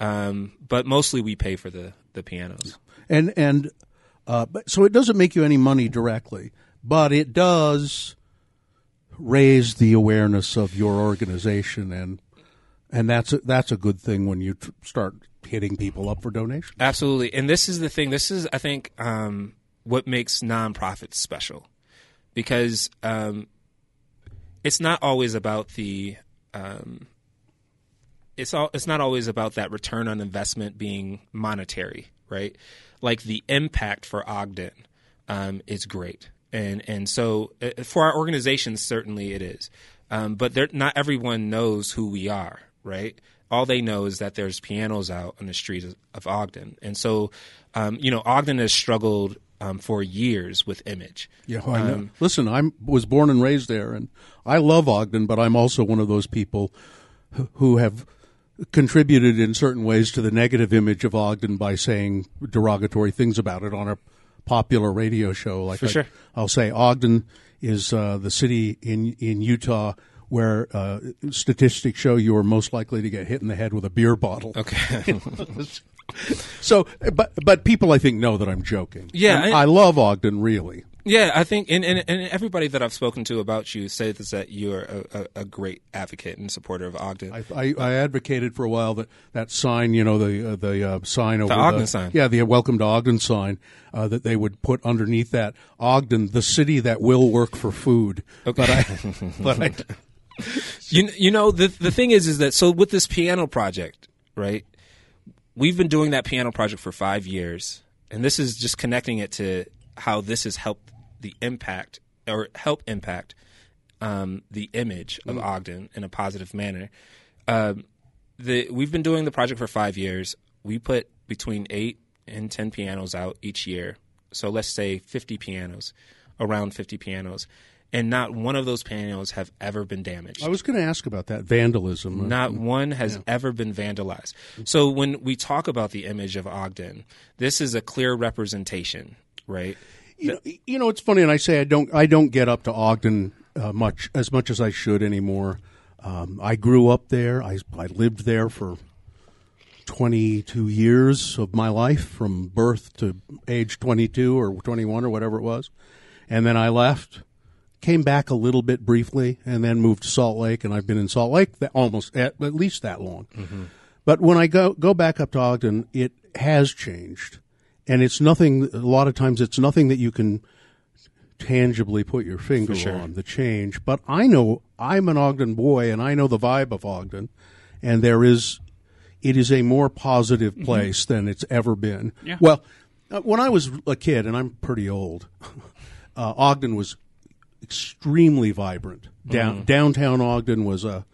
um, but mostly we pay for the the pianos. and and uh, so it doesn't make you any money directly, but it does raise the awareness of your organization, and and that's a, that's a good thing when you tr- start hitting people up for donations. Absolutely. And this is the thing. This is, I think, um, what makes nonprofits special because um, it's not always about the. Um, it's all. It's not always about that return on investment being monetary, right? Like the impact for Ogden um, is great, and and so uh, for our organizations, certainly it is. Um, but there, not everyone knows who we are, right? All they know is that there's pianos out on the streets of, of Ogden, and so um, you know Ogden has struggled um, for years with image. Yeah, I know. Listen, I was born and raised there, and I love Ogden, but I'm also one of those people who- who have contributed in certain ways to the negative image of Ogden by saying derogatory things about it on a popular radio show. Like For I, sure. I'll say Ogden is uh, the city in in Utah where uh, statistics show you are most likely to get hit in the head with a beer bottle. Okay. So, but but people I think know that I'm joking. Yeah, I- I love Ogden really. Yeah, I think, and, and, and everybody that I've spoken to about you says that you're a, a, a great advocate and supporter of Ogden. I, I, I advocated for a while that that sign, you know, the uh, the uh, sign over the Ogden sign. yeah, the Welcome to Ogden sign uh, that they would put underneath that Ogden, the city that will work for food. Okay. But I, but I, You you know the the thing is is that so with this piano project, right? We've been doing that piano project for 5 years and this is just connecting it to how this has helped the impact or help impact um, the image of Ogden in a positive manner. Um, the we've been doing the project for 5 years. We put between 8 and 10 pianos out each year. So let's say 50 pianos, around 50 pianos. And not one of those pianos have ever been damaged. I was going to ask about that vandalism. Not one has ever been vandalized. So when we talk about the image of Ogden, this is a clear representation, right? You know, you know, it's funny, and I say I don't, I don't get up to Ogden uh, much as much as I should anymore. Um, I grew up there. I, I lived there for twenty two years of my life, from birth to age twenty two or twenty one or whatever it was, and then I left. Came back a little bit briefly, and then moved to Salt Lake, and I've been in Salt Lake almost at, at least that long. But when I go go back up to Ogden, it has changed, and it's nothing. A lot of times, it's nothing that you can tangibly put your finger on the change. But I know I'm an Ogden boy, and I know the vibe of Ogden, and there is it is a more positive place than it's ever been. Yeah. Well, uh, when I was a kid, and I'm pretty old, uh, Ogden was extremely vibrant. Down downtown Ogden was a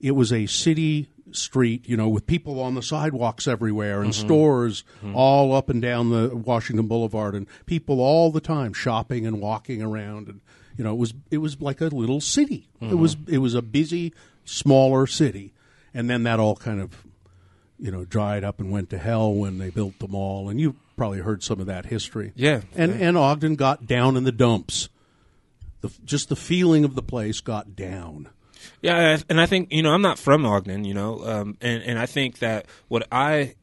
it was a city street, you know, with people on the sidewalks everywhere and mm-hmm. stores mm-hmm. all up and down the Washington Boulevard and people all the time shopping and walking around and you know, it was it was like a little city. It was mm-hmm. it was a busy smaller city. And then that all kind of you know, dried up and went to hell when they built the mall and you probably heard some of that history. Yeah. And and Ogden got down in the dumps. The, just the feeling of the place got down. Yeah, and I think you know I'm not from Ogden, you know, um, and and I think that what I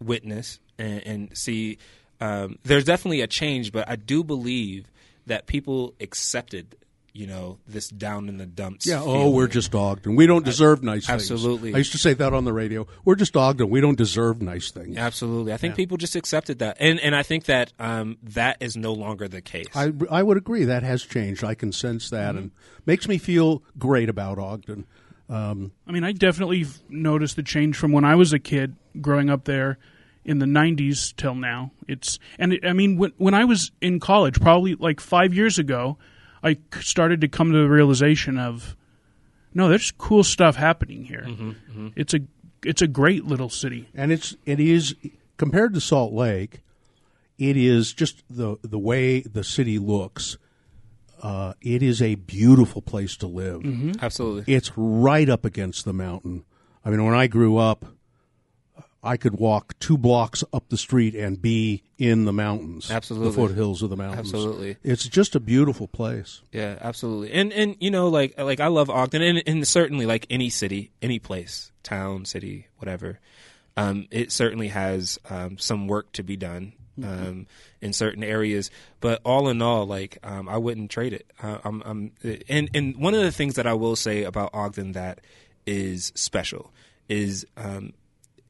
witness and, and see, um, there's definitely a change, but I do believe that people accepted, you know, this down in the dumps. Yeah. Oh, we're just Ogden. We don't deserve nice things. absolutely. I used to say that on the radio. We're just Ogden. We don't deserve nice things. absolutely. I think people just accepted that, and and I think that um, that is no longer the case. I, I would agree. That has changed. I can sense that, Mm-hmm. and makes me feel great about Ogden. Um, I mean, I definitely noticed the change from when I was a kid growing up there in the 90s till now. It's and it, I mean when when I was in college, probably like 5 years ago, I c- started to come to the realization of no, there's cool stuff happening here. Mm-hmm, mm-hmm. It's a it's a great little city. and it's it is compared to Salt Lake, it is just the the way the city looks. Uh, it is a beautiful place to live. Mm-hmm. absolutely. It's right up against the mountain. I mean, when I grew up, I could walk two blocks up the street and be in the mountains, Absolutely. the foothills of the mountains. Absolutely. it's just a beautiful place. Yeah, absolutely. And and you know, like like I love Ogden, and, and certainly like any city, any place, town, city, whatever. Um, it certainly has um, some work to be done um, in certain areas, but all in all, like um, I wouldn't trade it. Uh, I'm, I'm, and and one of the things that I will say about Ogden that is special is um,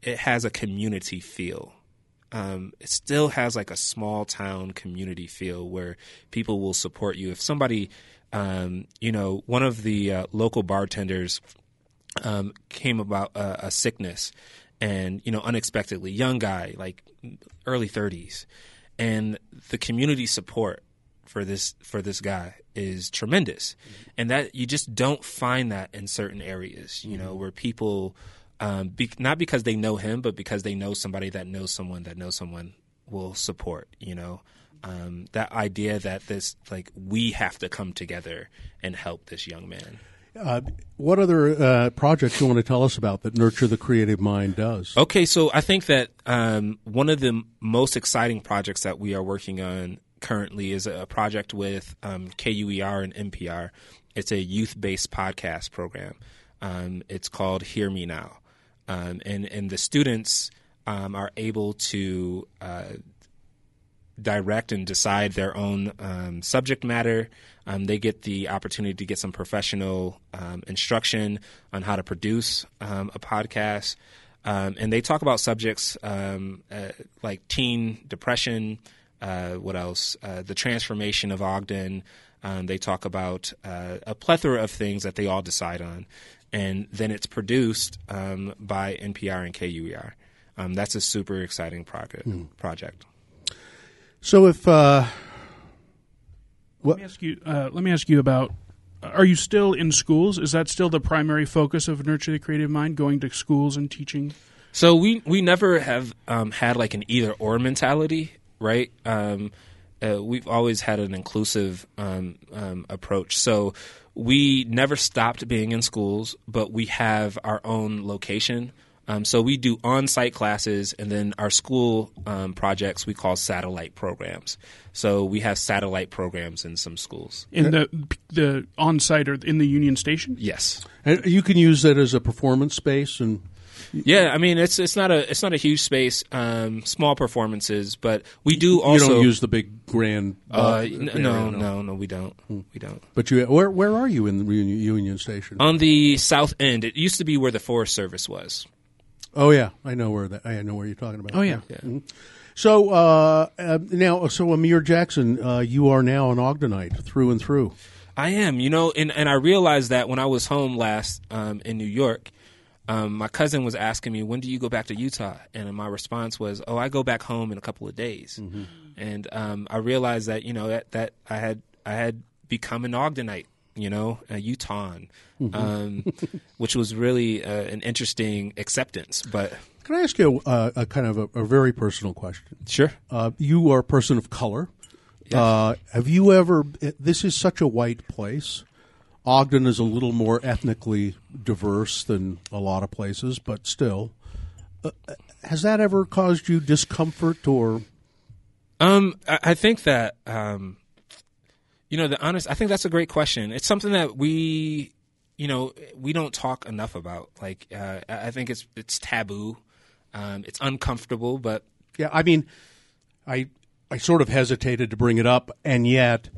it has a community feel um, it still has like a small town community feel where people will support you. If somebody, um, you know, one of the uh, local bartenders um, came about a, a sickness, and you know, unexpectedly, young guy, like early thirties, and the community support for this for this guy is tremendous, and that you just don't find that in certain areas. You know, where people um, be, not because they know him, but because they know somebody that knows someone that knows someone will support. You know, um, that idea that this like we have to come together and help this young man. Uh, what other uh, projects you want to tell us about that Nurture the Creative Mind does? Okay, so I think that um, one of the most exciting projects that we are working on currently is a project with um, KUER and NPR. It's a youth based podcast program. Um, it's called Hear Me Now. Um, and, and the students um, are able to uh, direct and decide their own um, subject matter. Um, they get the opportunity to get some professional um, instruction on how to produce um, a podcast. And they talk about subjects uh, like teen depression, uh, what else? Uh, the transformation of Ogden. Um, they talk about uh, a plethora of things that they all decide on. And then it's produced um, by NPR and KUER. Um, that's a super exciting project. project. So if uh, Let me ask you. Uh, let me ask you about. Are you still in schools? Is that still the primary focus of Nurture the Creative Mind? Going to schools and teaching? So we we never have um, had like an either or mentality, right? Um, uh, we've always had an inclusive um, um, approach. So we never stopped being in schools, but we have our own location. Um, so we do on-site classes, and then our school um, projects we call satellite programs. So we have satellite programs in some schools. in the the on site or in the Union Station. Yes. and you can use that as a performance space, and Yeah, I mean it's it's not a it's not a huge space, um, small performances, but we do you also. don't use the big grand. uh, n- area, no, no, no, we don't. Hmm. We don't. But you, where where are you in the Union, Union Station? On the south end, it used to be where the Forest Service was. oh yeah, I know where that. I know where you're talking about. Oh yeah. yeah. So uh, uh, now, so Amir Jackson, uh, you are now an Ogdenite through and through. I am, you know, and, and I realized that when I was home last um, in New York, um, my cousin was asking me, "When do you go back to Utah?" And my response was, "Oh, I go back home in a couple of days." And um, I realized that you know that, that I had I had become an Ogdenite, you know, a Utahn, um, which was really uh, an interesting acceptance. But Can I ask you a, a kind of a, a very personal question? sure, Uh, you are a person of color. Uh, have you ever? This is such a white place. Ogden is a little more ethnically diverse than a lot of places, but still, uh, has that ever caused you discomfort or? Um, I, I think that um, you know, the honest. I think that's a great question. It's something that we, you know, we don't talk enough about. Like, uh, I think it's it's taboo. Um, it's uncomfortable, but Yeah, I mean, I I sort of hesitated to bring it up, and yet,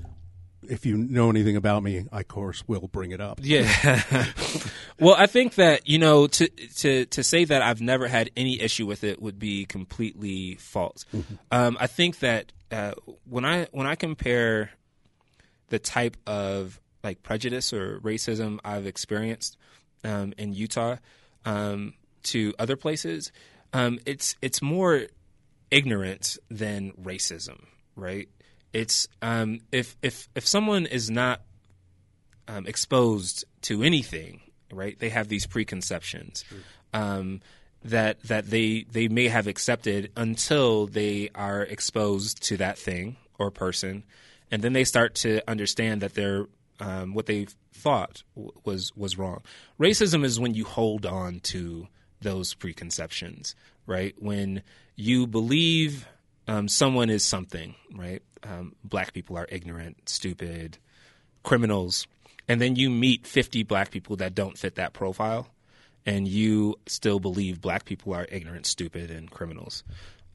if you know anything about me, I of course will bring it up. yeah. well, I think that you know to to to say that I've never had any issue with it would be completely false. Um, I think that uh, when I when I compare the type of like prejudice or racism I've experienced um, in Utah um, to other places, um, it's it's more ignorance than racism, right? It's um, if if if someone is not um, exposed to anything, right? They have these preconceptions um, that that they they may have accepted until they are exposed to that thing or person, and then they start to understand that they're um, what they thought w- was was wrong. Racism is when you hold on to those preconceptions, right? When you believe um, someone is something, right? Um, black people are ignorant, stupid, criminals, and then you meet 50 black people that don't fit that profile, and you still believe black people are ignorant, stupid, and criminals.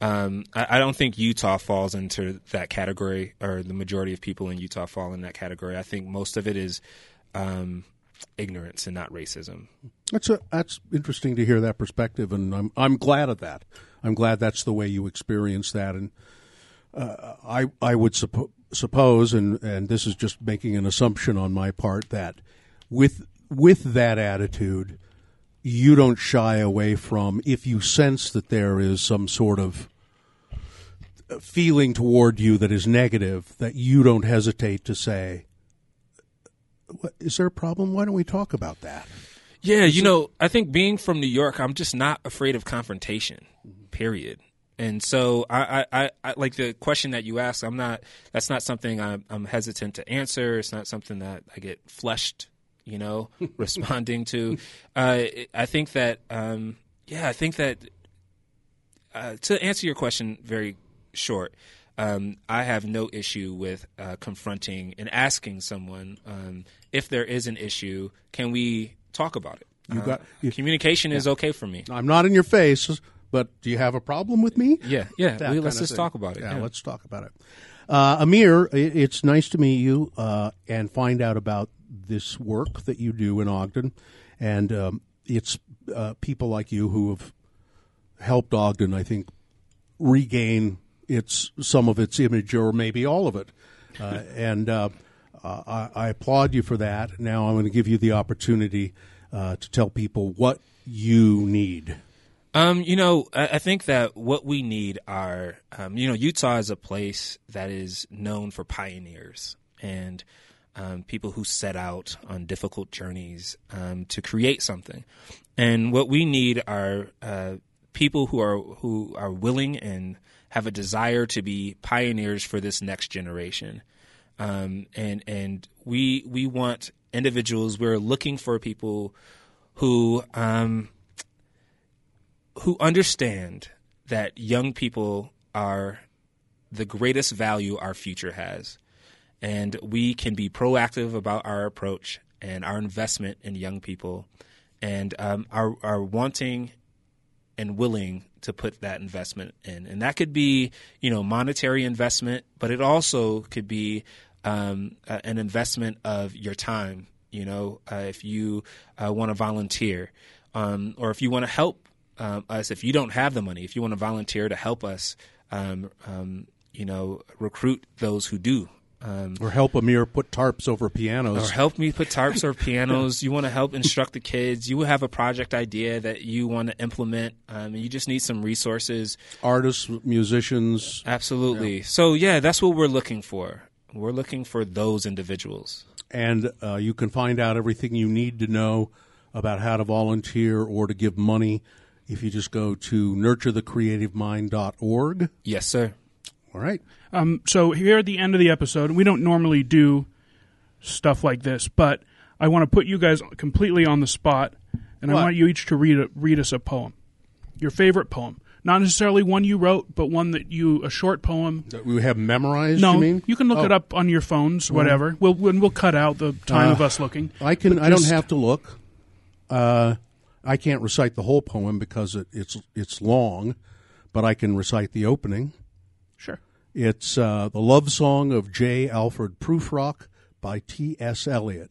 Um, I, I don't think Utah falls into that category, or the majority of people in Utah fall in that category. I think most of it is um, ignorance and not racism. That's a, that's interesting to hear that perspective, and I'm I'm glad of that. I'm glad that's the way you experience that, and I I would suppo- suppose, and and this is just making an assumption on my part that with with that attitude, you don't shy away from if you sense that there is some sort of feeling toward you that is negative, that you don't hesitate to say, "What- "Is there a problem? Why don't we talk about that?" Yeah, you know, I think being from New York, I'm just not afraid of confrontation. Period. And so, I, I, I, like the question that you asked. I'm not. That's not something I'm, I'm hesitant to answer. It's not something that I get flushed, you know, responding to. Uh, I think that, um, yeah, I think that uh, to answer your question very short, um, I have no issue with uh, confronting and asking someone um, if there is an issue. Can we talk about it? You Uh, got- you- communication is okay for me. I'm not in your face, but do you have a problem with me? Yeah, yeah. That let's just thing. talk about it. Yeah, yeah. let's talk about it. Uh, Amir, it's nice to meet you uh, and find out about this work that you do in Ogden. And um, it's uh, people like you who have helped Ogden, I think, regain its some of its image or maybe all of it. Uh, and uh, uh, I, I applaud you for that. Now I'm going to give you the opportunity uh, to tell people what you need. Um, you know, I, think that what we need are, um, you know, Utah is a place that is known for pioneers and um, people who set out on difficult journeys um, to create something. And what we need are uh, people who are who are willing and have a desire to be pioneers for this next generation. Um, and and we we want individuals. We're looking for people who um, who understand that young people are the greatest value our future has. And we can be proactive about our approach and our investment in young people and um, are, are wanting and willing to put that investment in. And that could be, you know, monetary investment, but it also could be um, uh, an investment of your time. You know, uh, if you uh, want to volunteer, um, or if you want to help um, us, if you don't have the money, if you want to volunteer to help us, um, um, you know, recruit those who do. Um, Or help Amir put tarps over pianos. or help me put tarps over pianos. You want to help instruct the kids. You have a project idea that you want to implement. Um, and you just need some resources. artists, musicians. Absolutely. So yeah, that's what we're looking for. We're looking for those individuals. And uh, you can find out everything you need to know about how to volunteer or to give money if you just go to nurturethecreativemind.org. Yes, sir. All right. Um, so here at the end of the episode, we don't normally do stuff like this, but I want to put you guys completely on the spot, and I want you each to read a, read us a poem, your favorite poem, not necessarily one you wrote, but one that you a short poem. That we have memorized, No, you mean? you can look Oh. it up on your phones, whatever. We'll we'll we'll cut out the time Uh, of us looking. I can. But I don't have to look. Uh, I can't recite the whole poem because it, it's it's long, but I can recite the opening. Sure. It's uh, the love song of J. Alfred Prufrock by T. S. Eliot.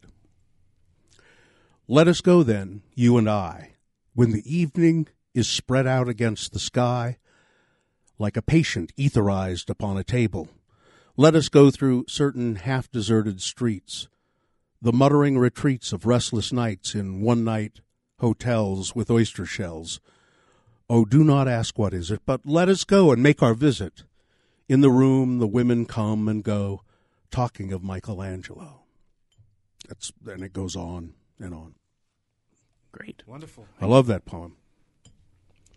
Let us go then, you and I, when the evening is spread out against the sky, like a patient etherized upon a table. Let us go through certain half deserted streets, the muttering retreats of restless nights in one night hotels with oyster shells. Oh, do not ask what is it, but let us go and make our visit. In the room, the women come and go, talking of Michelangelo. That's and it goes on and on. Great. Wonderful. I love that poem.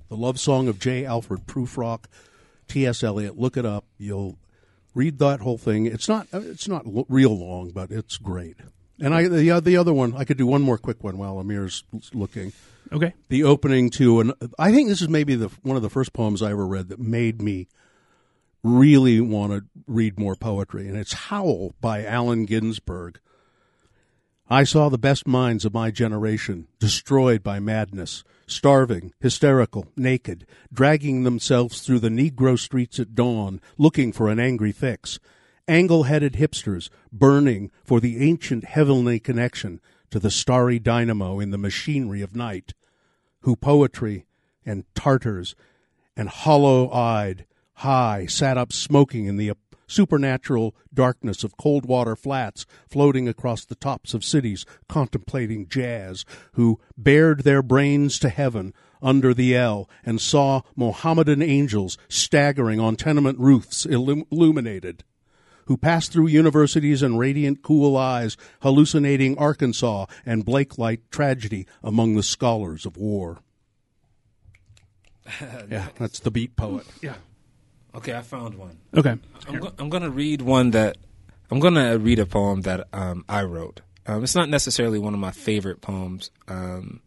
The love song of J. Alfred Prufrock, T.S. Eliot. Look it up. You'll read that whole thing. It's not it's not real long, but it's great. And I the the other one I could do one more quick one while Amir's looking. Okay. The opening to an I think this is maybe the one of the first poems I ever read that made me really want to read more poetry, and it's Howl by Allen Ginsberg. I saw the best minds of my generation destroyed by madness, starving, hysterical, naked, dragging themselves through the Negro streets at dawn, looking for an angry fix. Angle headed hipsters burning for the ancient heavenly connection to the starry dynamo in the machinery of night, who poetry and tartars and hollow eyed, high, sat up smoking in the supernatural darkness of cold water flats floating across the tops of cities, contemplating jazz, who bared their brains to heaven under the L and saw Mohammedan angels staggering on tenement roofs illuminated. Who passed through universities and radiant cool eyes, hallucinating Arkansas and Blake Light tragedy among the scholars of war. yeah, that's the beat poet. Yeah. Okay, I found one. Okay. I'm, go- I'm going to read one that I'm going to read a poem that um, I wrote. Um, it's not necessarily one of my favorite poems, um,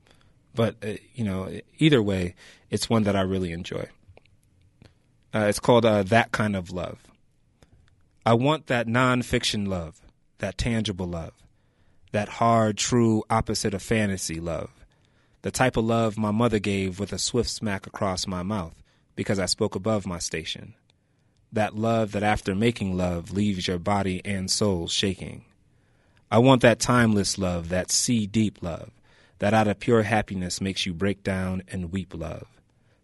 but uh, you know, either way, it's one that I really enjoy. Uh, it's called uh, "That Kind of Love." I want that nonfiction love, that tangible love, that hard, true opposite of fantasy love, The type of love my mother gave with a swift smack across my mouth because I spoke above my station. That love that after making love leaves your body and soul shaking. I want that timeless love, that sea deep love, that out of pure happiness makes you break down and weep love.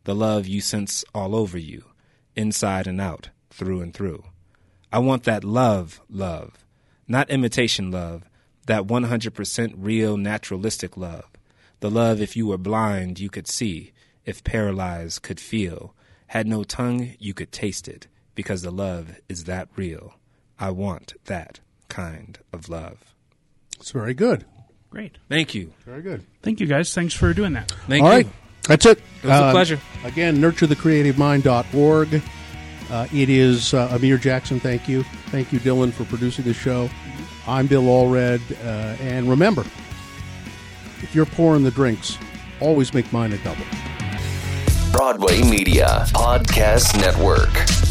The love you sense all over you, inside and out, through and through. I want that love, love, not imitation love, that 100% real naturalistic love. The love if you were blind you could see, if paralyzed could feel, had no tongue you could taste it, because the love is that real. I want that kind of love. It's very good. Great. Thank you. Very good. Thank you guys. Thanks for doing that. Thank All you. right. That's it. It was a uh, pleasure. Again, nurturethecreativemind.org. Uh, it is uh, Amir Jackson. Thank you. Thank you, Dylan, for producing the show. I'm Bill Allred. Uh, and remember, if you're pouring the drinks, always make mine a double. Broadway Media Podcast Network.